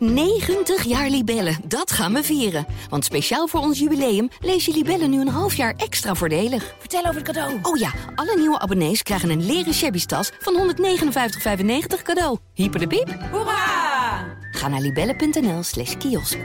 90 jaar Libellen, dat gaan we vieren. Want speciaal voor ons jubileum lees je Libellen nu een half jaar extra voordelig. Vertel over het cadeau. Oh ja, alle nieuwe abonnees krijgen een leren shabby tas van 159,95 cadeau. Hyper de piep. Hoera! Ga naar libellen.nl slash kiosk.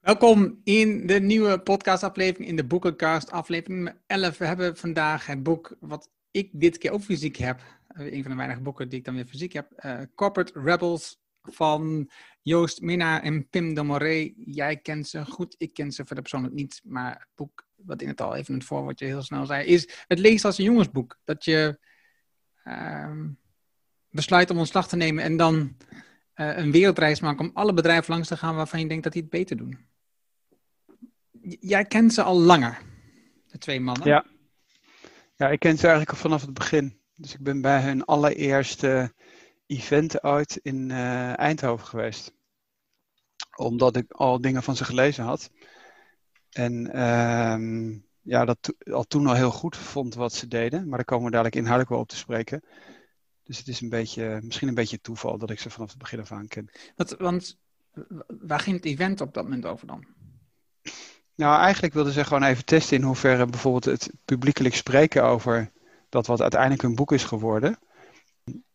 Welkom in de nieuwe podcastaflevering in de Boekencast, aflevering 11. We hebben vandaag het boek wat ik dit keer ook fysiek heb. Een van de weinige boeken die ik dan weer fysiek heb. Uh, Corporate Rebels van Joost Minna en Pim de Moré. Jij kent ze goed, ik ken ze verder persoonlijk niet. Maar het boek, wat in het al even het voorwoordje heel snel zei, is het leest als een jongensboek. Dat je uh, besluit om ontslag te nemen en dan uh, een wereldreis maakt om alle bedrijven langs te gaan waarvan je denkt dat die het beter doen. Jij kent ze al langer, de twee mannen. Ja. ja, ik ken ze eigenlijk al vanaf het begin. Dus ik ben bij hun allereerste event ooit in uh, Eindhoven geweest. Omdat ik al dingen van ze gelezen had. En uh, ja, dat to al toen al heel goed vond wat ze deden. Maar daar komen we dadelijk inhoudelijk wel op te spreken. Dus het is een beetje, misschien een beetje toeval dat ik ze vanaf het begin af aan ken. Wat, want waar ging het event op dat moment over dan? Nou, eigenlijk wilden ze gewoon even testen in hoeverre bijvoorbeeld het publiekelijk spreken over dat wat uiteindelijk een boek is geworden,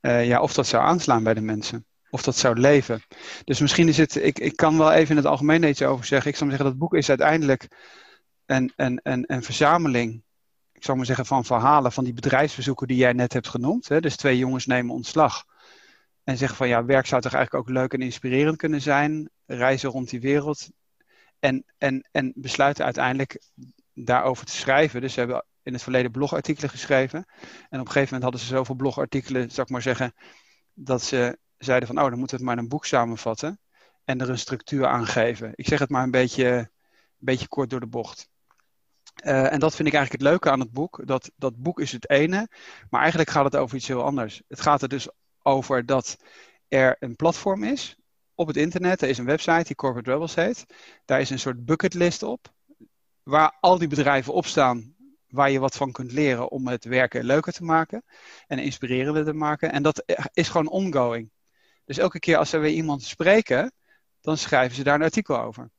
uh, ja, of dat zou aanslaan bij de mensen. Of dat zou leven. Dus misschien is het, ik, ik kan wel even in het algemeen iets over zeggen. Ik zou maar zeggen, dat boek is uiteindelijk een, een, een, een verzameling, ik zou maar zeggen, van verhalen van die bedrijfsbezoeken die jij net hebt genoemd. Hè? Dus twee jongens nemen ontslag. En zeggen van ja, werk zou toch eigenlijk ook leuk en inspirerend kunnen zijn. Reizen rond die wereld. En, en, en besluiten uiteindelijk daarover te schrijven. Dus ze hebben in het verleden blogartikelen geschreven. En op een gegeven moment hadden ze zoveel blogartikelen, zou ik maar zeggen, dat ze zeiden van, oh, dan moeten we het maar in een boek samenvatten. En er een structuur aan geven. Ik zeg het maar een beetje, een beetje kort door de bocht. Uh, en dat vind ik eigenlijk het leuke aan het boek. Dat, dat boek is het ene, maar eigenlijk gaat het over iets heel anders. Het gaat er dus over dat er een platform is op het internet. Er is een website die Corporate Rebels heet. Daar is een soort bucketlist op. Waar al die bedrijven op staan waar je wat van kunt leren om het werken leuker te maken en inspirerender te maken. En dat is gewoon ongoing. Dus elke keer als ze weer iemand spreken, dan schrijven ze daar een artikel over.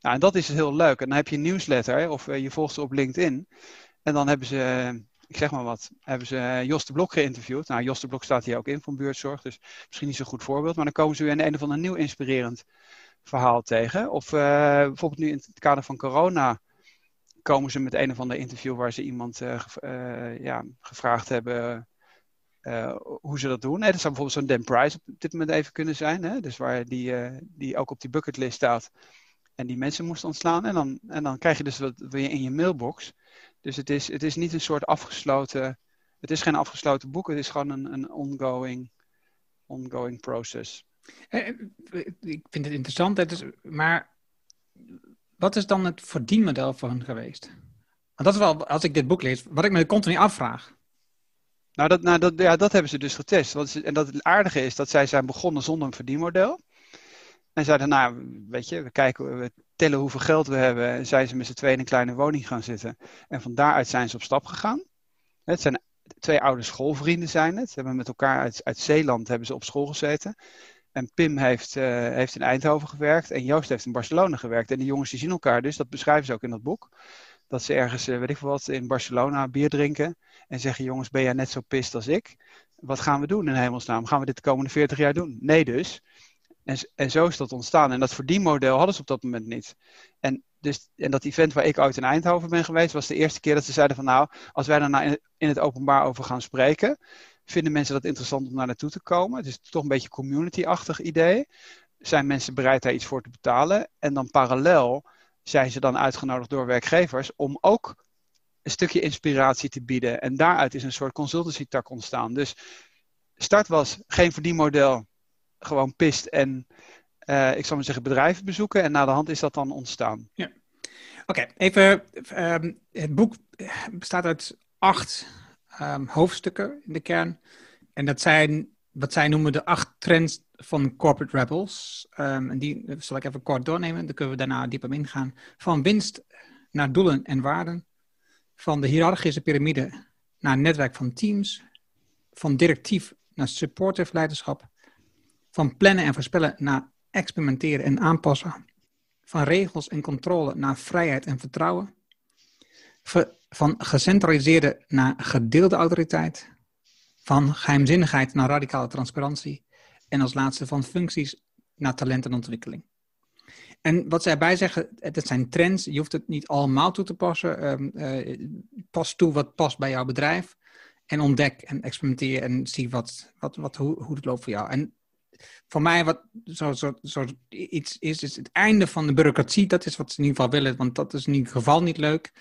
Nou, en dat is heel leuk. En dan heb je een newsletter of je volgt ze op LinkedIn. En dan hebben ze, ik zeg maar wat, hebben ze Jos de Blok geïnterviewd. Nou, Jos de Blok staat hier ook in van buurtzorg, dus misschien niet zo'n goed voorbeeld. Maar dan komen ze weer in een of ander nieuw inspirerend verhaal tegen. Of bijvoorbeeld nu in het kader van corona komen ze met een of ander interview waar ze iemand uh, uh, ja, gevraagd hebben uh, hoe ze dat doen. Hè, dat zou bijvoorbeeld zo'n Dan Price op dit moment even kunnen zijn. Hè? Dus waar die, die ook op die bucketlist staat en die mensen moest ontslaan. En dan, en dan krijg je dus wat weer in je mailbox. Dus het is, het is niet een soort afgesloten... Het is geen afgesloten boek, het is gewoon een, een ongoing, ongoing process. Ik vind het interessant, is, maar wat is dan het verdienmodel voor hen geweest? Want dat is wel, als ik dit boek lees, wat ik me continu afvraag. Nou, dat, nou dat, ja, dat hebben ze dus getest. Is, en dat het aardige is dat zij zijn begonnen zonder een verdienmodel. En zeiden, nou, weet je, we kijken, we tellen hoeveel geld we hebben. En zijn met z'n tweeën in een kleine woning gaan zitten. En van daaruit zijn ze op stap gegaan. Het zijn twee oude schoolvrienden zijn het. Ze hebben met elkaar uit, uit Zeeland hebben ze op school gezeten. En Pim heeft, uh, heeft in Eindhoven gewerkt en Joost heeft in Barcelona gewerkt. En die jongens die zien elkaar dus, dat beschrijven ze ook in dat boek. Dat ze ergens, uh, weet ik wat, in Barcelona bier drinken. En zeggen, jongens, ben jij net zo pist als ik? Wat gaan we doen in hemelsnaam? Gaan we dit de komende 40 jaar doen? Nee dus. En, en zo is dat ontstaan. En dat verdienmodel hadden ze op dat moment niet. En, dus, en dat event waar ik uit in Eindhoven ben geweest, was de eerste keer dat ze zeiden van nou, als wij daar nou in, in het openbaar over gaan spreken, Vinden mensen dat interessant om naar naartoe te komen? Het is toch een beetje community-achtig idee. Zijn mensen bereid daar iets voor te betalen? En dan parallel zijn ze dan uitgenodigd door werkgevers om ook een stukje inspiratie te bieden. En daaruit is een soort consultancy-tak ontstaan. Dus start was geen verdienmodel, gewoon pist en uh, ik zal maar zeggen bedrijven bezoeken. En na de hand is dat dan ontstaan. Ja. Oké, even. Um, het boek bestaat uit acht um, hoofdstukken in de kern. En dat zijn wat zij noemen de acht trends van corporate rebels. Um, en die zal ik even kort doornemen, dan kunnen we daarna dieper ingaan. Van winst naar doelen en waarden. Van de hiërarchische piramide naar netwerk van teams. Van directief naar supportive leiderschap. Van plannen en voorspellen naar experimenteren en aanpassen. Van regels en controle naar vrijheid en vertrouwen. Van gecentraliseerde naar gedeelde autoriteit. Van geheimzinnigheid naar radicale transparantie. En als laatste van functies naar talent en ontwikkeling. En wat zij erbij zeggen, het zijn trends. Je hoeft het niet allemaal toe te passen. Um, pas toe wat past bij jouw bedrijf. En ontdek en experimenteer en zie wat, wat, wat, hoe, hoe het loopt voor jou. En voor mij wat zo, zo, zo iets is, is het einde van de bureaucratie. Dat is wat ze in ieder geval willen, want dat is in ieder geval niet leuk.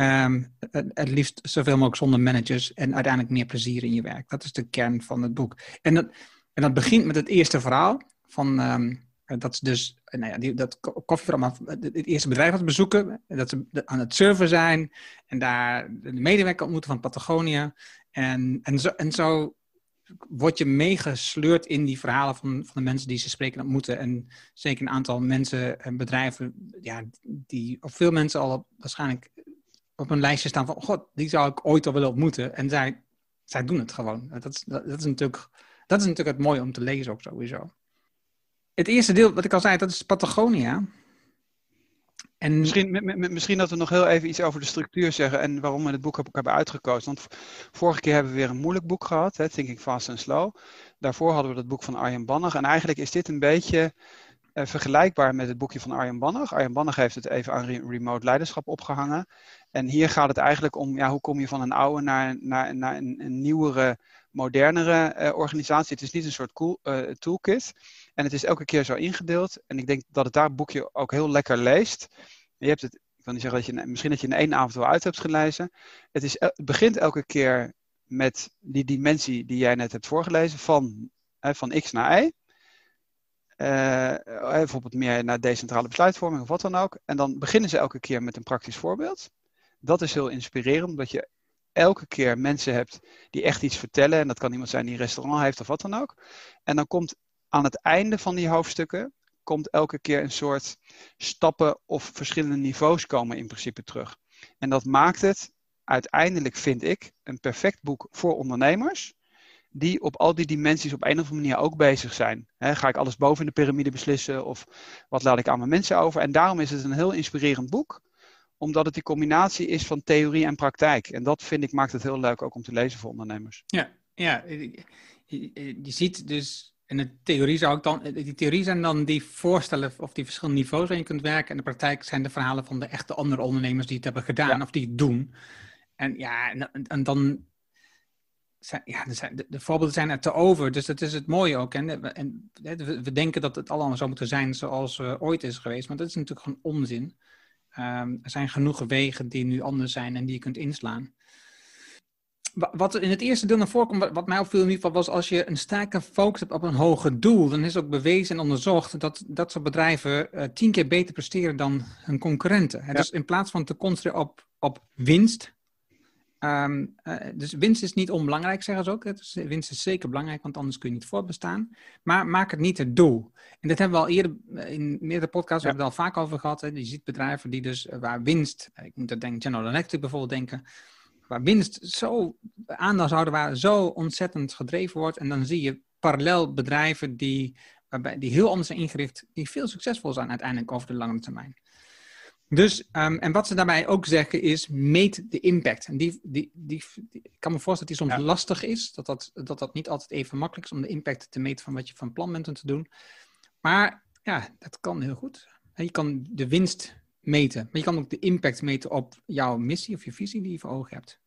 Um, het, liefst zoveel mogelijk zonder managers en uiteindelijk meer plezier in je werk. Dat is de kern van het boek. En dat, en dat begint met het eerste verhaal van... Um, dat is dus, nou ja, die, dat koffieverhaal, het eerste bedrijf wat bezoeken. Dat ze aan het surfen zijn en daar de medewerker ontmoeten van Patagonia. En, en, zo, en zo word je meegesleurd in die verhalen van, van de mensen die ze spreken en ontmoeten. En zeker een aantal mensen en bedrijven, ja, die, of veel mensen al waarschijnlijk op een lijstje staan van, god, die zou ik ooit al willen ontmoeten. En zij, zij doen het gewoon. Dat is, dat, is natuurlijk, dat is natuurlijk het mooie om te lezen ook sowieso. Het eerste deel, wat ik al zei, dat is Patagonia. En... Misschien, misschien dat we nog heel even iets over de structuur zeggen en waarom we het boek hebben uitgekozen. Want vorige keer hebben we weer een moeilijk boek gehad, hè, Thinking Fast and Slow. Daarvoor hadden we het boek van Arjen Bannig. En eigenlijk is dit een beetje vergelijkbaar met het boekje van Arjen Bannig. Arjen Bannig heeft het even aan remote leiderschap opgehangen. En hier gaat het eigenlijk om ja, hoe kom je van een oude naar, naar, naar een, een nieuwere, modernere uh, organisatie. Het is niet een soort cool, uh, toolkit. En het is elke keer zo ingedeeld. En ik denk dat het daar boekje ook heel lekker leest. Je hebt het, ik wil niet zeggen dat je misschien dat je in één avond wel uit hebt gelezen. Het, is, begint elke keer met die dimensie die jij net hebt voorgelezen, van, van x naar y. Uh, bijvoorbeeld meer naar decentrale besluitvorming of wat dan ook. En dan beginnen ze elke keer met een praktisch voorbeeld. Dat is heel inspirerend, omdat je elke keer mensen hebt die echt iets vertellen. En dat kan iemand zijn die een restaurant heeft of wat dan ook. En dan komt aan het einde van die hoofdstukken komt elke keer een soort stappen of verschillende niveaus komen in principe terug. En dat maakt het uiteindelijk, vind ik, een perfect boek voor ondernemers. Die op al die dimensies op een of andere manier ook bezig zijn. ga ik alles boven in de piramide beslissen of wat laat ik aan mijn mensen over? En daarom is het een heel inspirerend boek omdat het die combinatie is van theorie en praktijk. En dat vind ik maakt het heel leuk ook om te lezen voor ondernemers. Ja, ja je, je ziet dus en de theorie zou ik dan, die theorie zijn dan die voorstellen of die verschillende niveaus waarin je kunt werken. En de praktijk zijn de verhalen van de echte andere ondernemers die het hebben gedaan of die het doen. En ja, en, dan zijn, ja, de, de, voorbeelden zijn er te over. Dus dat is het mooie ook. En, en we, denken dat het allemaal zou moeten zijn zoals uh, ooit is geweest. Maar dat is natuurlijk gewoon onzin. Um, er zijn genoeg wegen die nu anders zijn en die je kunt inslaan wat in het eerste deel naar voren komt, wat mij opviel in ieder geval, was als je een sterke focus hebt op een hoger doel, dan is ook bewezen en onderzocht dat dat soort bedrijven uh, tien keer beter presteren dan hun concurrenten. Ja. Dus in plaats van te concentreren op, op winst, um, uh, dus winst is niet onbelangrijk, zeggen ze ook. Dus winst is zeker belangrijk, want anders kun je niet voortbestaan. Maar maak het niet het doel. En dat hebben we al eerder in meerdere podcasts ja. hebben we het al vaak over gehad. Hè. Je ziet bedrijven die dus waar winst, ik moet er denken, General Electric bijvoorbeeld denken waar winst zo, aandeelhouder waar zo ontzettend gedreven wordt. En dan zie je parallel bedrijven die, waarbij, die heel anders zijn ingericht, die veel succesvol zijn uiteindelijk over de lange termijn. Dus, um, en wat ze daarbij ook zeggen is, meet de impact. En die, die, die, ik kan me voorstellen dat die soms ja. lastig is, dat dat, dat dat niet altijd even makkelijk is om de impact te meten van wat je van plan bent om te doen. Maar ja, dat kan heel goed. Je kan de winst meten. Maar je kan ook de impact meten op jouw missie of je visie die je voor ogen hebt.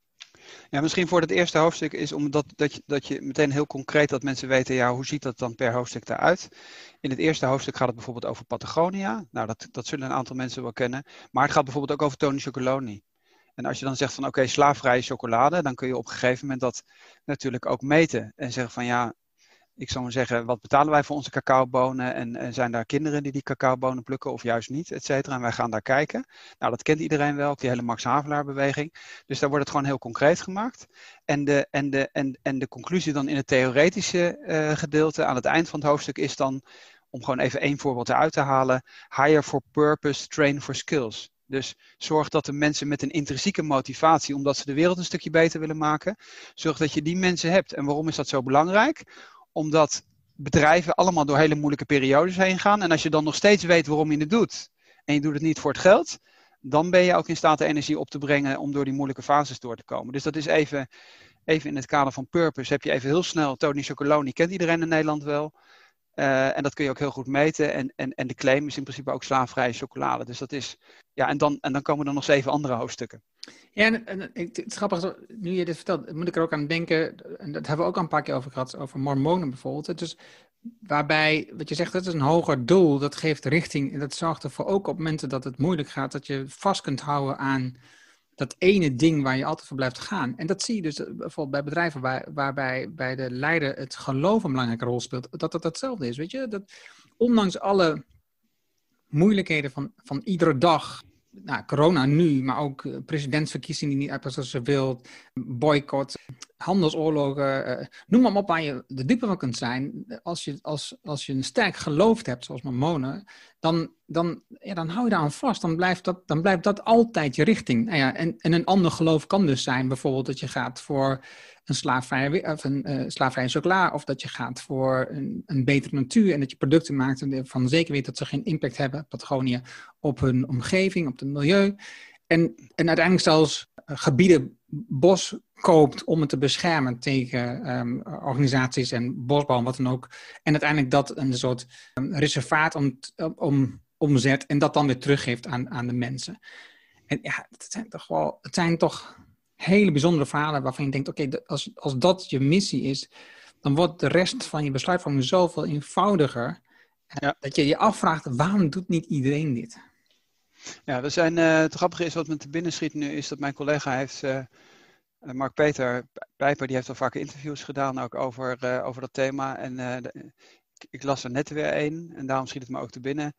Ja, misschien voor het eerste hoofdstuk is omdat dat je, dat je meteen heel concreet dat mensen weten, ja, hoe ziet dat dan per hoofdstuk eruit? In het eerste hoofdstuk gaat het bijvoorbeeld over Patagonia. Nou, dat, dat zullen een aantal mensen wel kennen. Maar het gaat bijvoorbeeld ook over Tony Chocoloni. En als je dan zegt van oké, okay, slaafvrije chocolade, dan kun je op een gegeven moment dat natuurlijk ook meten. En zeggen van ja, ik zou maar zeggen, wat betalen wij voor onze cacaobonen? En, zijn daar kinderen die die cacaobonen plukken of juist niet, et cetera? En wij gaan daar kijken. Nou, dat kent iedereen wel, die hele Max Havelaar beweging. Dus daar wordt het gewoon heel concreet gemaakt. En de, en de, en, en de conclusie dan in het theoretische uh, gedeelte aan het eind van het hoofdstuk is dan, om gewoon even één voorbeeld eruit te halen, hire for purpose, train for skills. Dus zorg dat de mensen met een intrinsieke motivatie, omdat ze de wereld een stukje beter willen maken, zorg dat je die mensen hebt. En waarom is dat zo belangrijk? Omdat bedrijven allemaal door hele moeilijke periodes heen gaan. En als je dan nog steeds weet waarom je het doet en je doet het niet voor het geld, dan ben je ook in staat de energie op te brengen om door die moeilijke fases door te komen. Dus dat is even, even in het kader van purpose. Heb je even heel snel Tony Chocoloni, kent iedereen in Nederland wel. Uh, en dat kun je ook heel goed meten. En, en, en de claim is in principe ook slaafvrije chocolade. Dus dat is. Ja, en dan, en dan komen er nog zeven andere hoofdstukken. Ja, en, en het is nu je dit vertelt, moet ik er ook aan denken. En dat hebben we ook al een paar keer over gehad, over mormonen bijvoorbeeld. Dus waarbij, wat je zegt, dat is een hoger doel, dat geeft richting. En dat zorgt ervoor ook op momenten dat het moeilijk gaat, dat je vast kunt houden aan dat ene ding waar je altijd voor blijft gaan. En dat zie je dus eh, bijvoorbeeld bij bedrijven waar, waarbij bij de leider het geloof een belangrijke rol speelt, dat dat hetzelfde is. Weet je, dat ondanks alle moeilijkheden van, van iedere dag, nou, corona nu, maar ook eh, presidentsverkiezingen die niet uitpassen zoals ze wil, boycott, handelsoorlogen, uh, noem maar op waar je de diepe van kunt zijn. Als je, als, als je een sterk geloof hebt, zoals Mormonen, dan, dan, ja, dan hou je daar aan vast. Dan blijft dat, dan blijft dat altijd je richting. Nou ja, en, en een ander geloof kan dus zijn bijvoorbeeld dat je gaat voor een slaafvrije, of een, uh, chocola, of dat je gaat voor een, een betere natuur en dat je producten maakt van zeker weet dat ze geen impact hebben, Patagonië, op hun omgeving, op het milieu. En, en uiteindelijk zelfs gebieden bos koopt om het te beschermen tegen um, organisaties en bosbouw, wat dan ook. En uiteindelijk dat een soort um, reservaat om, om, omzet en dat dan weer teruggeeft aan, aan de mensen. En ja, het zijn toch wel, het zijn toch hele bijzondere verhalen waarvan je denkt, oké, als, als dat je missie is, dan wordt de rest van je besluitvorming zoveel eenvoudiger. Ja. Dat je je afvraagt, waarom doet niet iedereen dit? Ja, we zijn, uh, het grappige is wat me te binnen schiet nu, is dat mijn collega heeft, uh, Mark Peter Pijper, die heeft al vaker interviews gedaan ook over, over dat thema. En ik, las er net weer een en daarom schiet het me ook te binnen.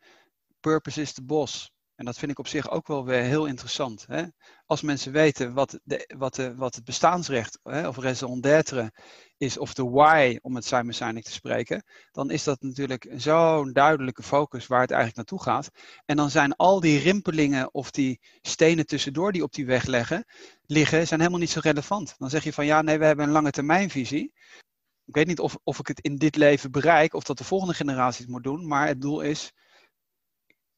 Purpose is the boss. En dat vind ik op zich ook wel weer heel interessant. Hè? Als mensen weten wat, de, wat, de, wat het bestaansrecht hè, of raison d'être is, of de why, om het Simon Sinek te spreken, dan is dat natuurlijk zo'n duidelijke focus waar het eigenlijk naartoe gaat. En dan zijn al die rimpelingen of die stenen tussendoor die op die weg leggen, liggen, zijn helemaal niet zo relevant. Dan zeg je van ja, nee, we hebben een lange termijnvisie. Ik weet niet of, of ik het in dit leven bereik, of dat de volgende generatie het moet doen, maar het doel is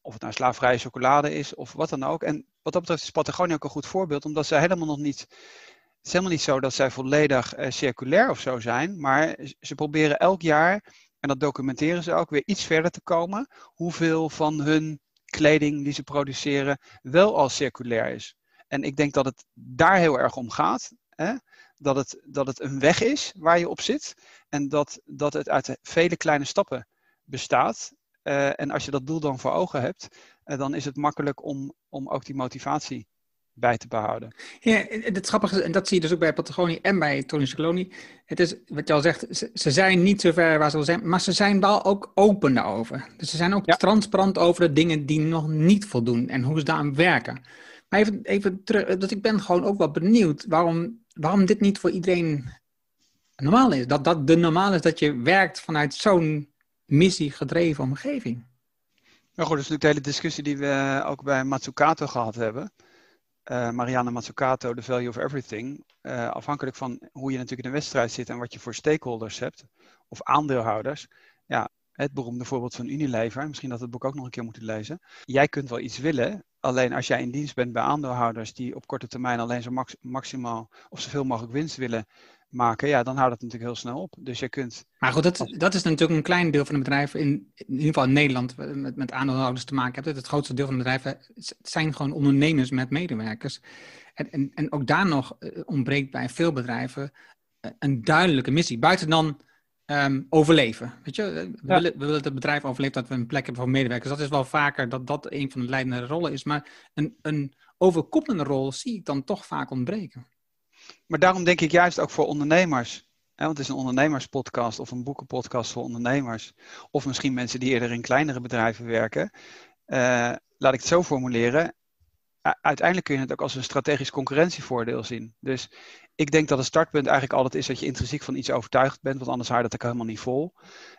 of het nou slaafvrije chocolade is of wat dan ook. En wat dat betreft is Patagonia ook een goed voorbeeld, omdat zij helemaal nog niet. Het is helemaal niet zo dat zij volledig uh, circulair of zo zijn, maar ze proberen elk jaar, en dat documenteren ze ook, weer iets verder te komen, hoeveel van hun kleding die ze produceren wel al circulair is. En ik denk dat het daar heel erg om gaat. Hè? Dat, het, dat het een weg is waar je op zit. En dat, dat het uit vele kleine stappen bestaat. Uh, en als je dat doel dan voor ogen hebt, uh, dan is het makkelijk om, om ook die motivatie bij te behouden. Ja, het grappige en dat zie je dus ook bij Patagonie en bij Tony Cicloni. Het is, wat je al zegt, ze, ze, zijn niet zo ver waar ze wil zijn, maar ze zijn wel ook open daarover. Dus ze zijn ook ja. transparant over de dingen die nog niet voldoen en hoe ze daaraan werken. Maar even, even terug, dat ik ben gewoon ook wel benieuwd waarom, waarom dit niet voor iedereen normaal is. Dat dat de normaal is dat je werkt vanuit zo'n missiegedreven omgeving. Nou goed, dat is natuurlijk de hele discussie die we ook bij Matsukato gehad hebben. Uh, Marianne Matsukato, The Value of Everything. Uh, afhankelijk van hoe je natuurlijk in een wedstrijd zit en wat je voor stakeholders hebt, of aandeelhouders. Ja, het beroemde voorbeeld van Unilever, misschien dat het boek ook nog een keer moeten lezen. Jij kunt wel iets willen, alleen als jij in dienst bent bij aandeelhouders die op korte termijn alleen zo max maximaal of zoveel mogelijk winst willen maken, ja, dan houdt het natuurlijk heel snel op. Dus je kunt. Maar goed, dat, dat is natuurlijk een klein deel van de bedrijven, in, in ieder geval in Nederland, met, met aandeelhouders te maken hebt. Het grootste deel van de bedrijven zijn gewoon ondernemers met medewerkers. En, en, en ook daar nog eh, ontbreekt bij veel bedrijven eh, een duidelijke missie. Buiten dan um, overleven. Weet je, we, ja. willen, we willen dat het bedrijf overleeft, dat we een plek hebben voor medewerkers. Dat is wel vaker dat dat een van de leidende rollen is. Maar een, een overkoepelende rol zie ik dan toch vaak ontbreken. Maar daarom denk ik juist ook voor ondernemers. Hè, want het is een ondernemerspodcast of een boekenpodcast voor ondernemers. Of misschien mensen die eerder in kleinere bedrijven werken. Uh, laat ik het zo formuleren. Uiteindelijk kun je het ook als een strategisch concurrentievoordeel zien. Dus ik denk dat het startpunt eigenlijk altijd is dat je intrinsiek van iets overtuigd bent, want anders je dat ook helemaal niet vol.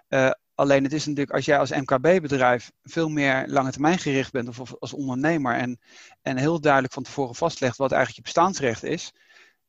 Uh, alleen het is natuurlijk, als jij als MKB-bedrijf veel meer lange termijn gericht bent, of als ondernemer, en, en heel duidelijk van tevoren vastlegt wat eigenlijk je bestaansrecht is,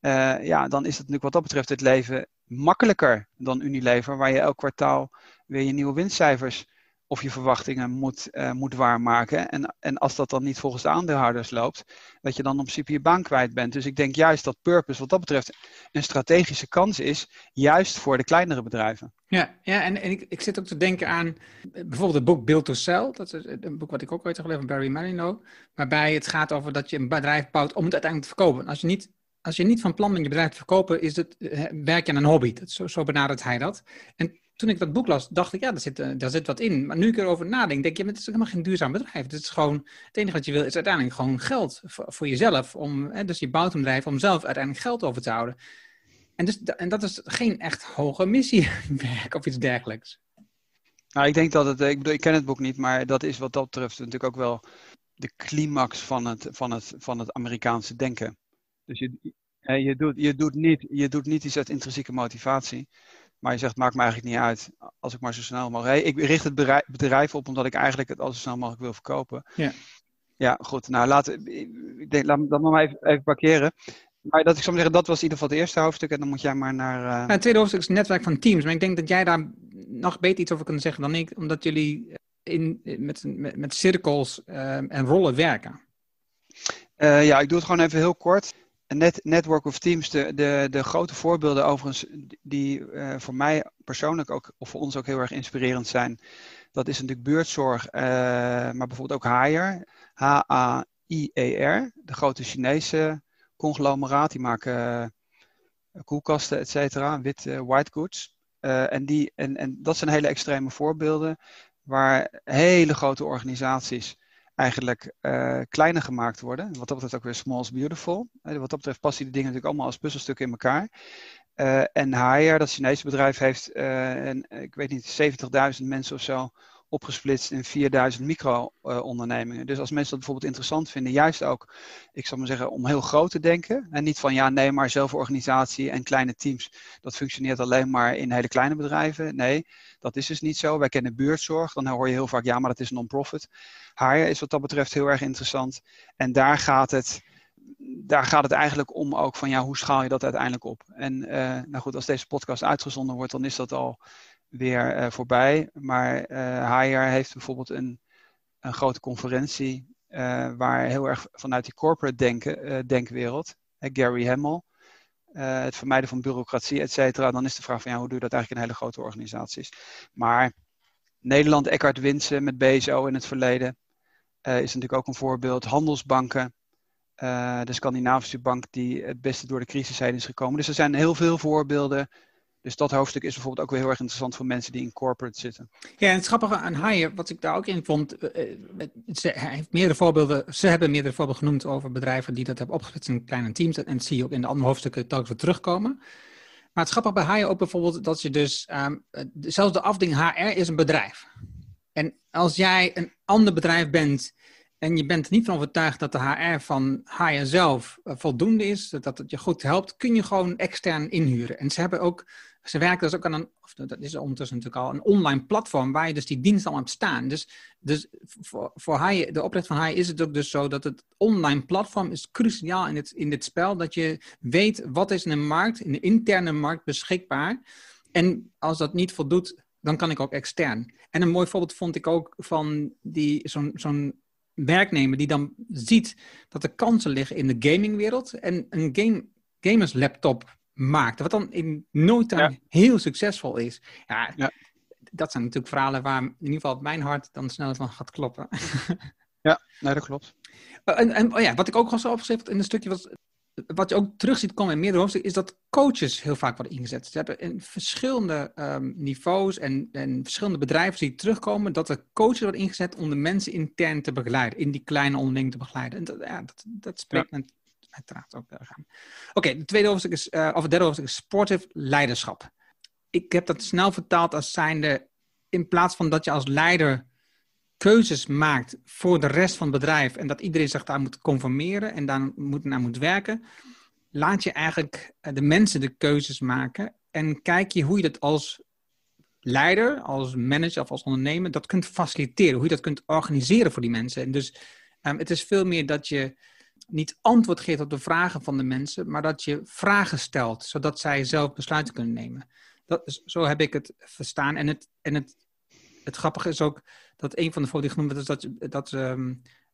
uh, ja, dan is het natuurlijk wat dat betreft het leven makkelijker dan Unilever, waar je elk kwartaal weer je nieuwe winstcijfers of je verwachtingen moet, uh, moet waarmaken. En, en als dat dan niet volgens de aandeelhouders loopt, dat je dan in principe je baan kwijt bent. Dus ik denk juist dat purpose wat dat betreft een strategische kans is, juist voor de kleinere bedrijven. Ja, ja en, en ik, ik zit ook te denken aan bijvoorbeeld het boek Build to Sell. Dat is een boek wat ik ook ooit heb gelezen van Barry Marino. Waarbij het gaat over dat je een bedrijf bouwt om het uiteindelijk te verkopen. Als je niet als je niet van plan bent je bedrijf te verkopen, is het, eh, werk aan een hobby. Dat, zo, zo benadert hij dat. En toen ik dat boek las, dacht ik, ja, daar zit, eh, daar zit wat in. Maar nu ik erover nadenk, denk je, het is helemaal geen duurzaam bedrijf. Het is gewoon, het enige wat je wil is uiteindelijk gewoon geld voor, jezelf. Om, hè, dus je bouwt een bedrijf om zelf uiteindelijk geld over te houden. En, dus, en dat is geen echt hoge missiewerk of iets dergelijks. Nou, ik denk dat het, ik bedoel, ik ken het boek niet, maar dat is wat dat betreft natuurlijk ook wel de climax van het, van het, van het Amerikaanse denken. Dus je, je, doet, je, doet niet, je doet niet iets uit intrinsieke motivatie. Maar je zegt, maakt me eigenlijk niet uit als ik maar zo snel mogelijk... ik richt het bedrijf op omdat ik eigenlijk het al zo snel mogelijk wil verkopen. Ja. Ja, goed. Nou, laat, ik denk, laat dat maar even, even parkeren. Maar dat ik zou zeggen, dat was in ieder geval het eerste hoofdstuk. En dan moet jij maar naar... Uh... het tweede hoofdstuk is het netwerk van teams. Maar ik denk dat jij daar nog beter iets over kunt zeggen dan ik. Omdat jullie in, met, met, met cirkels uh, en rollen werken. Uh, ja, ik doe het gewoon even heel kort. Net, Network of Teams, de, de, de grote voorbeelden overigens, die uh, voor mij persoonlijk ook, of voor ons ook heel erg inspirerend zijn, dat is natuurlijk buurtzorg, uh, maar bijvoorbeeld ook Haier, H-A-I-E-R, de grote Chinese conglomeraat, die maken uh, koelkasten, et cetera, wit, white goods. en, die, en, en dat zijn hele extreme voorbeelden, waar hele grote organisaties eigenlijk uh, kleiner gemaakt worden. Wat dat betreft ook weer small is beautiful. Uh, wat dat betreft passen die dingen natuurlijk allemaal als puzzelstukken in elkaar. Uh, en Haier, dat Chinese bedrijf, heeft, en, ik weet niet, 70.000 mensen of zo opgesplitst in 4000 micro-ondernemingen. dus als mensen dat bijvoorbeeld interessant vinden, juist ook, ik zal maar zeggen, om heel groot te denken. En niet van ja, nee, maar zelforganisatie en kleine teams, dat functioneert alleen maar in hele kleine bedrijven. Nee, dat is dus niet zo. Wij kennen buurtzorg, dan hoor je heel vaak ja, maar dat is non-profit. Haar is wat dat betreft heel erg interessant. En daar gaat het daar gaat het eigenlijk om ook van ja, hoe schaal je dat uiteindelijk op? En uh, nou goed, als deze podcast uitgezonden wordt, dan is dat al weer uh, voorbij. Maar uh, heeft bijvoorbeeld een, een grote conferentie uh, waar heel erg vanuit die corporate denken, denkwereld, Gary Hamel, het vermijden van bureaucratie, et cetera. Dan is de vraag van ja, hoe doe je dat eigenlijk in hele grote organisaties? Maar Nederland, Eckhart Winsen met BSO in het verleden, is natuurlijk ook een voorbeeld. Handelsbanken, de Scandinavische bank die het beste door de crisis heen is gekomen. Dus er zijn heel veel voorbeelden dus dat hoofdstuk is bijvoorbeeld ook weer heel erg interessant voor mensen die in corporate zitten. Ja, en het grappige aan Haier, wat ik daar ook in vond, uh, ze, hij heeft meerdere voorbeelden, ze hebben meerdere voorbeelden genoemd over bedrijven die dat hebben opgezet in kleine teams. En dat zie je ook in de andere hoofdstukken telkens weer terugkomen. Maar het grappige bij Haier ook bijvoorbeeld dat je dus, um, zelfs de afdeling HR is een bedrijf. En als jij een ander bedrijf bent en je bent er niet van overtuigd dat de HR van Haier zelf voldoende is, dat het je goed helpt, kun je gewoon extern inhuren. En ze hebben ook ze werken dus ook aan een, of dat is ondertussen natuurlijk al, een online platform waar je dus die dienst al hebt staan. Dus, dus voor, voor Hai, de opricht van Hai is het ook dus zo dat het online platform is cruciaal in, het, in dit spel. Dat je weet wat is in de markt, in de interne markt beschikbaar. En als dat niet voldoet, dan kan ik ook extern. En een mooi voorbeeld vond ik ook van die, zo'n, zo'n werknemer die dan ziet dat er kansen liggen in de gamingwereld. En een game, gamers laptop maakt. Wat dan in nooit time heel succesvol is. Ja, ja, dat zijn natuurlijk verhalen waar in ieder geval mijn hart dan sneller van gaat kloppen. ja, nee, dat klopt. Eh, en, en oh ja, wat ik ook al zo opgeschreven in een stukje was, wat je ook terug ziet komen in meerdere hoofdstukken, is dat coaches heel vaak worden ingezet. Ze hebben in verschillende um, niveaus en, en, verschillende bedrijven die terugkomen, dat er coaches worden ingezet om de mensen intern te begeleiden, in die kleine onderneming te begeleiden. En dat, ja, dat, dat spreekt ja uiteraard ook gaan. Oké, de tweede hoofdstuk is, uh, of het derde hoofdstuk is sportief leiderschap. Ik heb dat snel vertaald als zijnde, in plaats van dat je als leider keuzes maakt voor de rest van het bedrijf en dat iedereen zich daar moet conformeren en daar moet, naar moet werken, laat je eigenlijk eh, de mensen de keuzes maken en kijk je hoe je dat als leider, als manager of als ondernemer, dat kunt faciliteren, hoe je dat kunt organiseren voor die mensen. En dus um, het is veel meer dat je niet antwoord geeft op de vragen van de mensen, maar dat je vragen stelt, zodat zij zelf besluiten kunnen nemen. Dat is, zo heb ik het verstaan. En het, en het het grappige is ook dat een van de foto's genoemd werd, is dat, dat ehm,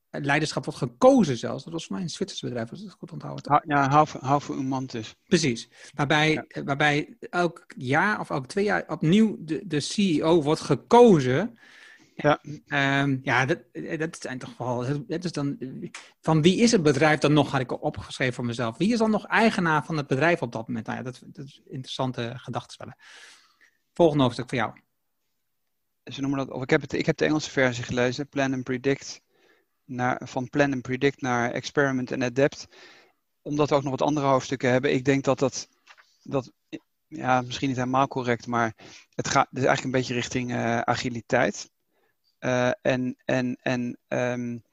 leiderschap wordt gekozen zelfs. Dat was voor mij een Zwitsers bedrijf, als ik het goed onthouden. Ja, hou voor Umantis. Precies. Waarbij, waarbij elk jaar of elk twee jaar opnieuw de, de CEO wordt gekozen. Ja, um, ja dat, dat zijn toch wel. Dat is dan, van wie is het bedrijf dan nog, had ik opgeschreven voor mezelf. Wie is dan nog eigenaar van het bedrijf op dat moment? Nou ja, dat, dat is interessante gedachtenspellen. Volgende hoofdstuk voor jou. Ze noemen dat, of ik, heb het, ik heb de Engelse versie gelezen, Plan and Predict naar, van plan en predict naar experiment en adapt. Omdat we ook nog wat andere hoofdstukken hebben. Ik denk dat dat, dat ja, misschien niet helemaal correct, maar het gaat dus eigenlijk een beetje richting uh, agiliteit. Uh, en en, en um,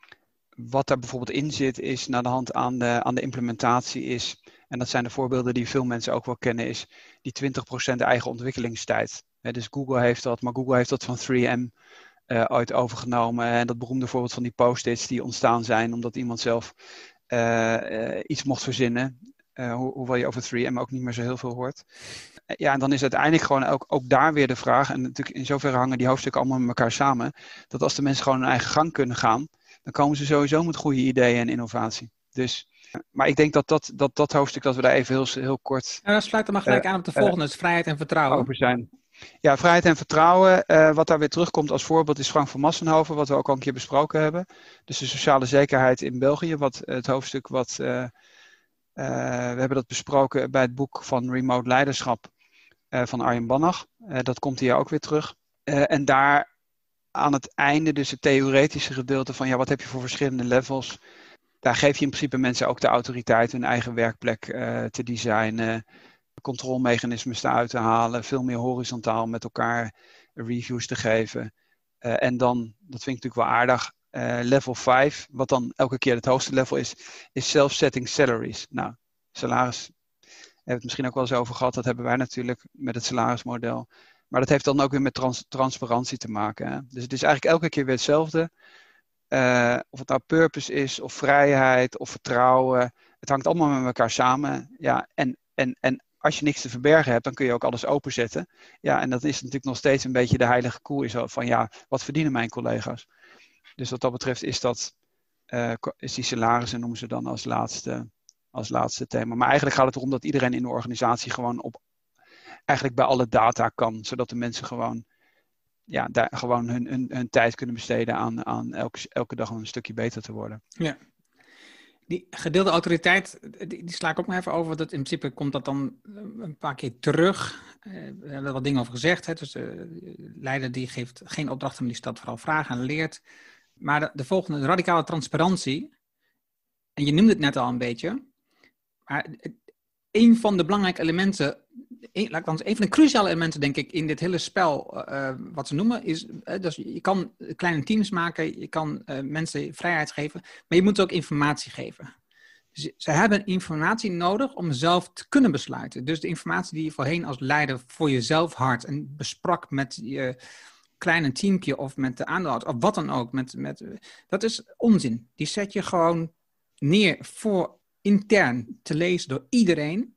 wat daar bijvoorbeeld in zit, is naar de hand aan de, aan de implementatie is, en dat zijn de voorbeelden die veel mensen ook wel kennen, is die 20% eigen ontwikkelingstijd. dus Google heeft dat, maar Google heeft dat van 3M uh, ooit overgenomen. En dat beroemde voorbeeld van die post-its die ontstaan zijn omdat iemand zelf uh, iets mocht verzinnen. Ho hoewel je over 3M ook niet meer zo heel veel hoort. Ja, en dan is uiteindelijk gewoon ook, ook daar weer de vraag, en natuurlijk in zoverre hangen die hoofdstukken allemaal met elkaar samen, dat als de mensen gewoon hun eigen gang kunnen gaan, dan komen ze sowieso met goede ideeën en innovatie. Dus, maar ik denk dat dat, dat, dat hoofdstuk, dat we daar even heel, heel kort... Ja, dat sluit er maar gelijk aan op de volgende, uh, vrijheid en vertrouwen. Over zijn. Ja, vrijheid en vertrouwen. Uh, wat daar weer terugkomt als voorbeeld is Frank van Massenhoven, wat we ook al een keer besproken hebben. Dus de sociale zekerheid in België, wat het hoofdstuk wat. Uh, we hebben dat besproken bij het boek van Remote Leiderschap van Arjen Bannach. dat komt hier ook weer terug. en daar aan het einde, dus het theoretische gedeelte van ja, wat heb je voor verschillende levels. Daar geef je in principe mensen ook de autoriteit hun eigen werkplek te designen controlemechanismes eruit te halen, veel meer horizontaal met elkaar reviews te geven. En dan, dat vind ik natuurlijk wel aardig, level 5, wat dan elke keer het hoogste level is, is self-setting salaries. Nou, salaris, hebben het misschien ook wel eens over gehad, dat hebben wij natuurlijk met het salarismodel. Maar dat heeft dan ook weer met trans transparantie te maken. Hè? Dus het is eigenlijk elke keer weer hetzelfde. Uh, of het nou purpose is, of vrijheid, of vertrouwen. Het hangt allemaal met elkaar samen. Ja, en, en, en als je niks te verbergen hebt, dan kun je ook alles openzetten. Ja, en dat is natuurlijk nog steeds een beetje de heilige koe van ja, wat verdienen mijn collega's? Dus wat dat betreft is dat, uh, is die salarissen noemen ze dan als laatste, als laatste thema. Maar eigenlijk gaat het erom dat iedereen in de organisatie gewoon op, eigenlijk bij alle data kan, zodat de mensen gewoon, ja, daar gewoon hun, hun, tijd kunnen besteden aan, aan elke, elke dag een stukje beter te worden. Ja, die gedeelde autoriteit, die, sla ik ook maar even over. Dat in principe komt dat dan eh, een paar keer terug. Uh, we hebben er wat dingen over gezegd. Hè? Dus de leider die geeft geen opdrachten, maar die stelt vooral vragen en leert. Maar de, de volgende, de radicale transparantie. En je noemde het net al een beetje. Maar een van de belangrijke elementen een, laat ik een van de cruciale elementen, denk ik, in dit hele spel, uh, wat ze noemen, is, uh, je kan kleine teams maken, je kan mensen vrijheid geven, maar je moet ook informatie geven. Ze hebben informatie nodig om zelf te kunnen besluiten. Dus de informatie die je voorheen als leider voor jezelf had en besprak met je kleine teampje of met de aandeelhouders, of wat dan ook, met, met, dat is onzin. Die zet je gewoon neer voor intern te lezen door iedereen.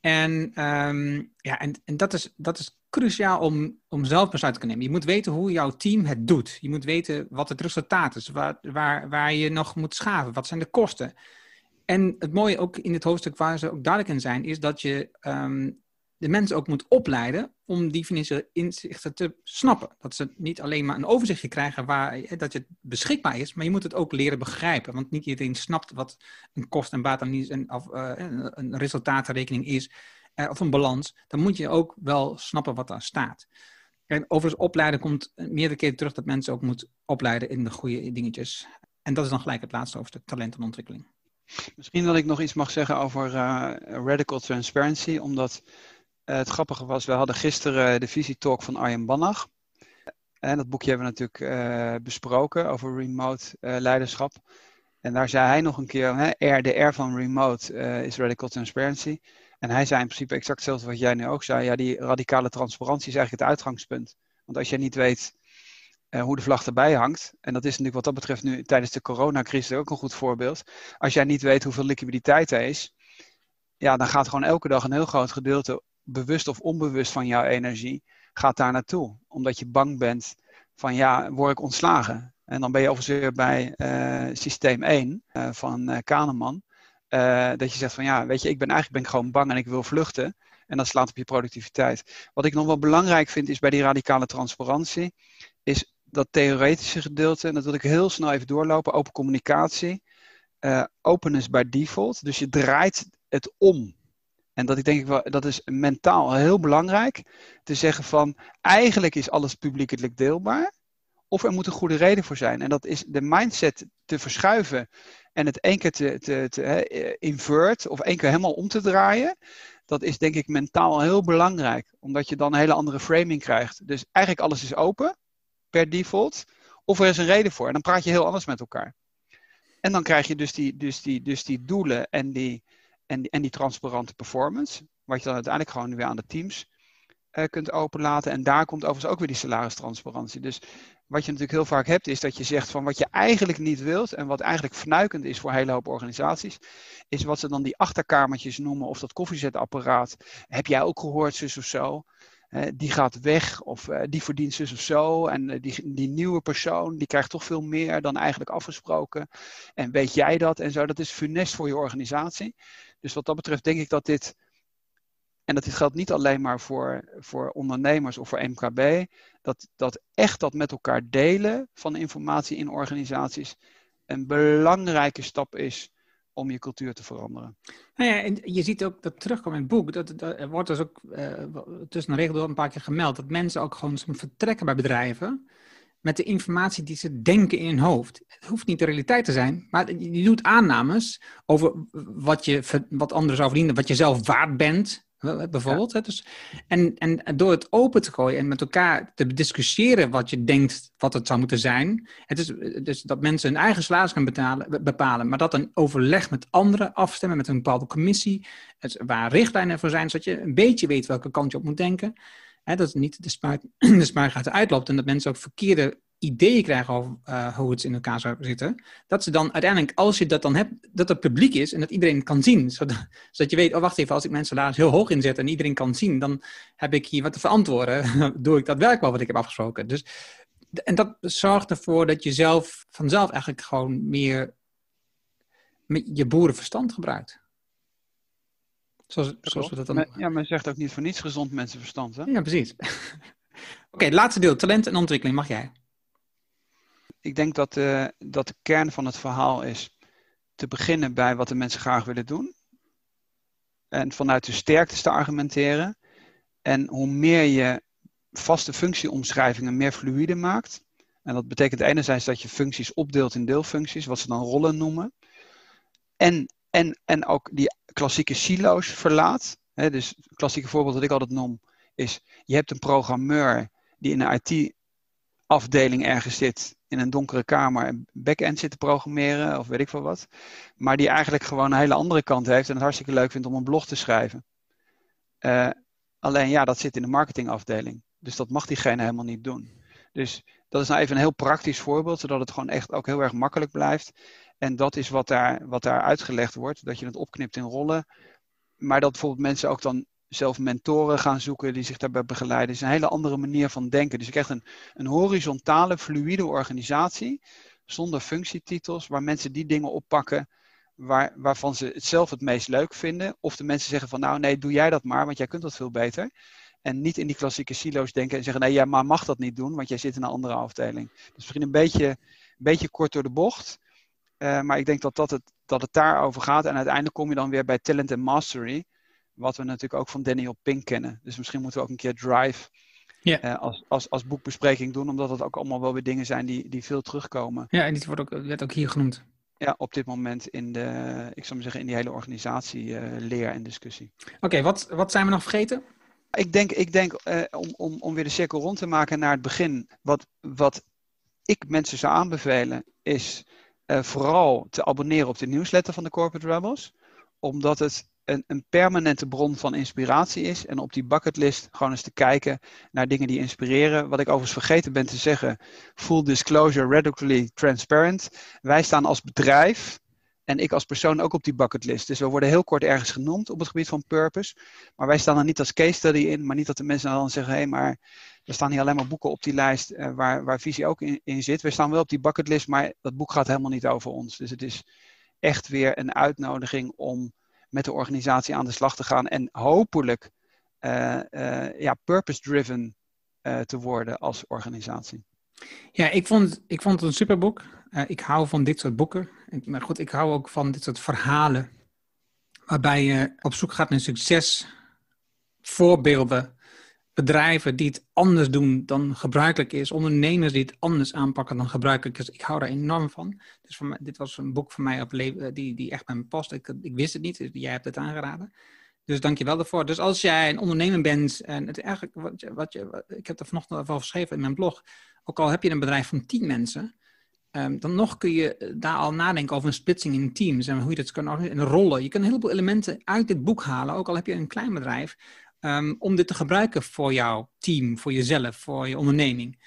En, um, ja, en, en dat, is, dat is cruciaal om, om zelf besluit te kunnen nemen. Je moet weten hoe jouw team het doet. Je moet weten wat het resultaat is, waar, waar, waar je nog moet schaven, wat zijn de kosten. En het mooie ook in dit hoofdstuk waar ze ook duidelijk in zijn, is dat je um, de mensen ook moet opleiden om die financiële inzichten te snappen. Dat ze niet alleen maar een overzichtje krijgen waar dat het beschikbaar is, maar je moet het ook leren begrijpen. Want niet iedereen snapt wat een kost- en baatanalyse of uh, een resultatenrekening is, uh, of een balans. Dan moet je ook wel snappen wat daar staat. En overigens, opleiden komt meerdere keren terug dat mensen ook moeten opleiden in de goede dingetjes. En dat is dan gelijk het laatste hoofdstuk, talent en ontwikkeling. Misschien dat ik nog iets mag zeggen over uh, radical transparency, omdat het grappige was, we hadden gisteren de visietalk van Arjen Bannach. En dat boekje hebben we natuurlijk uh, besproken over remote uh, leiderschap. En daar zei hij nog een keer, hè, R, de R van remote is radical transparency. En hij zei in principe exact hetzelfde wat jij nu ook zei. Ja, die radicale transparantie is eigenlijk het uitgangspunt. Want als jij niet weet hoe de vlag erbij hangt, en dat is natuurlijk wat dat betreft nu tijdens de coronacrisis ook een goed voorbeeld. Als jij niet weet hoeveel liquiditeit er is, ja, dan gaat gewoon elke dag een heel groot gedeelte bewust of onbewust van jouw energie gaat daar naartoe. Omdat je bang bent van ja, word ik ontslagen? En dan ben je overigens bij systeem 1 van Kahneman. dat je zegt van ja, weet je, ik ben eigenlijk ben ik gewoon bang en ik wil vluchten. En dat slaat op je productiviteit. Wat ik nog wel belangrijk vind is bij die radicale transparantie, is dat theoretische gedeelte, en dat wil ik heel snel even doorlopen, open communicatie, uh, openness by default. Dus je draait het om. En dat ik denk dat is mentaal heel belangrijk. Te zeggen van, eigenlijk is alles publiekelijk deelbaar. Of er moet een goede reden voor zijn. En dat is de mindset te verschuiven en het één keer te, te, invert of één keer helemaal om te draaien dat is denk ik mentaal heel belangrijk, omdat je dan een hele andere framing krijgt. Dus eigenlijk alles is open, per default, of er is een reden voor. En dan praat je heel anders met elkaar. En dan krijg je dus die, dus die, dus die doelen en die, en, en die transparante performance, wat je dan uiteindelijk gewoon weer aan de teams uh, kunt openlaten. En daar komt overigens ook weer die salaristransparantie. Dus wat je natuurlijk heel vaak hebt, is dat je zegt van wat je eigenlijk niet wilt en wat eigenlijk fnuikend is voor een hele hoop organisaties, is wat ze dan die achterkamertjes noemen of dat koffiezetapparaat. Heb jij ook gehoord, zus of zo? die gaat weg of uh, die verdient zus of zo. En die, die nieuwe persoon die krijgt toch veel meer dan eigenlijk afgesproken. En weet jij dat en zo. Dat is funest voor je organisatie. Dus wat dat betreft denk ik dat dit en dat dit geldt niet alleen maar voor, voor ondernemers of voor MKB, dat, dat echt dat met elkaar delen van informatie in organisaties een belangrijke stap is om je cultuur te veranderen. Nou ja, en je ziet ook dat terugkomen in het boek. Dat, dat er wordt dus ook uh, tussen de regels een paar keer gemeld dat mensen ook gewoon vertrekken bij bedrijven met de informatie die ze denken in hun hoofd. Het hoeft niet de realiteit te zijn, maar je doet aannames over wat, je, wat anderen zou verdienen, wat je zelf waard bent, bijvoorbeeld. Dus, en, en door het open te gooien en met elkaar te discussiëren wat je denkt wat het zou moeten zijn. Het is dus dat mensen hun eigen salaris kunnen betalen, bepalen, maar dat een overleg met anderen afstemmen met een bepaalde commissie, waar richtlijnen voor zijn, zodat je een beetje weet welke kant je op moet denken. Hè, dat niet de spuit, de spuitgaten uitloopt en dat mensen ook verkeerde ideeën krijgen over uh, hoe het in elkaar zou zitten, dat ze dan uiteindelijk, als je dat dan hebt, dat het publiek is en dat iedereen kan zien. Zodat, zodat je weet, oh wacht even, als ik mijn salaris heel hoog inzet en iedereen kan zien, dan heb ik hier wat te verantwoorden. Doe ik dat werk wel wat ik heb afgesproken. Dus, en dat zorgt ervoor dat je zelf vanzelf eigenlijk gewoon meer je boerenverstand gebruikt. Zoals, zoals we dat dan Ja, men zegt ook niet voor niets gezond mensenverstand. Hè? Ja, precies. Oké, laatste deel, talent en ontwikkeling, mag jij ik denk dat, uh, dat de kern van het verhaal is te beginnen bij wat de mensen graag willen doen. En vanuit de sterktes te argumenteren. En hoe meer je vaste functieomschrijvingen meer fluide maakt. En dat betekent enerzijds dat je functies opdeelt in deelfuncties, wat ze dan rollen noemen. En, en, en ook die klassieke silo's verlaat. Dus het klassieke voorbeeld dat ik altijd noem is: je hebt een programmeur die in een IT-afdeling ergens zit in een donkere kamer een back-end zit te programmeren of weet ik veel wat. Maar die eigenlijk gewoon een hele andere kant heeft en het hartstikke leuk vindt om een blog te schrijven. Uh, alleen ja, dat zit in de marketingafdeling. Dus dat mag diegene helemaal niet doen. Dus dat is nou even een heel praktisch voorbeeld, zodat het gewoon echt ook heel erg makkelijk blijft. En dat is wat daar, wat daar uitgelegd wordt, dat je het opknipt in rollen. Maar dat bijvoorbeeld mensen ook dan zelf mentoren gaan zoeken die zich daarbij begeleiden. Is een hele andere manier van denken. Dus je krijgt een, een horizontale, fluïde organisatie zonder functietitels, waar mensen die dingen oppakken waar, waarvan ze het zelf het meest leuk vinden. Of de mensen zeggen van nou nee, doe jij dat maar, want jij kunt dat veel beter. En niet in die klassieke silo's denken en zeggen nee, jij maar mag dat niet doen, want jij zit in een andere afdeling. Dus misschien een beetje, een beetje kort door de bocht. Uh, maar ik denk dat, dat, het, dat het daarover gaat. En uiteindelijk kom je dan weer bij talent en mastery. Wat we natuurlijk ook van Daniel Pink kennen. Dus misschien moeten we ook een keer Drive uh, als, als, als boekbespreking doen. Omdat het ook allemaal wel weer dingen zijn die, die veel terugkomen. Ja, en dit wordt ook, werd ook hier genoemd. Ja, op dit moment in de, ik zou maar zeggen, in die hele organisatie uh, leer en discussie. Oké, wat, wat zijn we nog vergeten? Ik denk, ik denk uh, om, om, om weer de cirkel rond te maken naar het begin. Wat, wat ik mensen zou aanbevelen is vooral te abonneren op de nieuwsletter van de Corporate Rebels. Omdat het een, een, permanente bron van inspiratie is. En op die bucketlist gewoon eens te kijken naar dingen die inspireren. Wat ik overigens vergeten ben te zeggen, full disclosure, radically transparent. Wij staan als bedrijf En ik als persoon ook op die bucketlist. Dus we worden heel kort ergens genoemd op het gebied van purpose. Maar wij staan er niet als case study in. Maar niet dat de mensen dan zeggen: hé, hey, maar er staan niet alleen maar boeken op die lijst uh, waar, waar visie ook in, in zit. We staan wel op die bucketlist, maar dat boek gaat helemaal niet over ons. Dus het is echt weer een uitnodiging om met de organisatie aan de slag te gaan. En hopelijk uh, uh, ja, purpose-driven te worden als organisatie. Ja, ik vond, ik vond het een superboek. Uh, ik hou van dit soort boeken. Maar goed, ik hou ook van dit soort verhalen. Waarbij je op zoek gaat naar succes, voorbeelden, bedrijven die het anders doen dan gebruikelijk is, ondernemers die het anders aanpakken dan gebruikelijk is. Ik hou daar enorm van. Dus dit was een boek voor mij op die, die echt bij me past. Ik, ik wist het niet, dus jij hebt het aangeraden. Dus dank je wel daarvoor. Dus als jij een ondernemer bent, en het eigenlijk, wat je, wat je, ik heb er vanochtend over geschreven in mijn blog, ook al heb je een bedrijf van tien mensen, um, dan nog kun je daar al nadenken over een splitsing in teams en hoe je dat kan organiseren. En rollen. Je kan een heleboel elementen uit dit boek halen, ook al heb je een klein bedrijf, um, om dit te gebruiken voor jouw team, voor jezelf, voor je onderneming.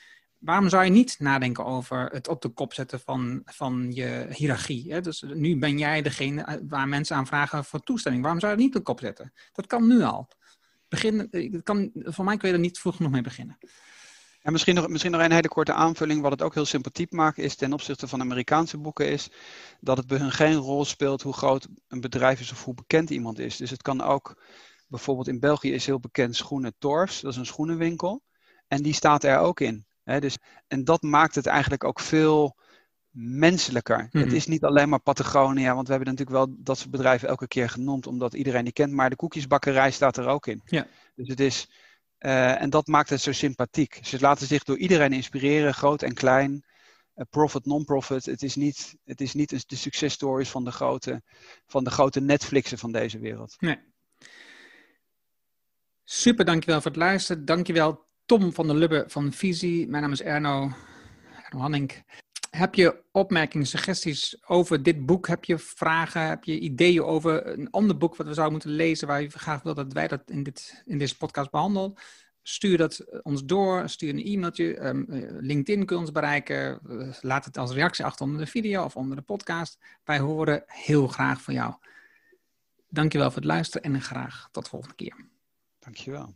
Waarom zou je niet nadenken over het op de kop zetten van, van je hiërarchie? Dus nu ben jij degene eh, waar mensen aan vragen voor toestemming. Waarom zou je het niet op de kop zetten? Dat kan nu al. Begin, eh, kan, voor mij kun je er niet vroeg genoeg mee beginnen. En misschien nog, misschien nog een hele korte aanvulling. Wat het ook heel sympathiek maakt is ten opzichte van Amerikaanse boeken is dat het bij hun geen rol speelt hoe groot een bedrijf is of hoe bekend iemand is. Dus het kan ook, bijvoorbeeld in België is heel bekend Schoenen Torfs, dat is een schoenenwinkel. En die staat er ook in. Hè? Dus, en dat maakt het eigenlijk ook veel menselijker. Het mhm. is niet alleen maar Patagonia, want we hebben natuurlijk wel dat soort bedrijven elke keer genoemd, omdat iedereen die kent, maar de koekjesbakkerij staat er ook in. Ja. Dus het is, uh, en dat maakt het zo sympathiek. Ze laten zich door iedereen inspireren, groot en klein. Uh, profit, non-profit. Het is niet, het is niet de successtories van de grote, van de grote Netflixen van deze wereld. Nee. Super, dankjewel voor het luisteren. Dankjewel Tom van der Lubbe van Visie. Mijn naam is Erno, Erno Hanning. Heb je opmerkingen, suggesties over dit boek? Heb je vragen? Heb je ideeën over een ander boek wat we zouden moeten lezen waar je graag wil dat wij dat in, dit, in deze podcast behandelen? Stuur dat ons door, stuur een e-mailtje. Um, LinkedIn kun je ons bereiken. laat het als reactie achter onder de video of onder de podcast. Wij horen heel graag van jou. Dankjewel voor het luisteren en graag tot de volgende keer. Dankjewel.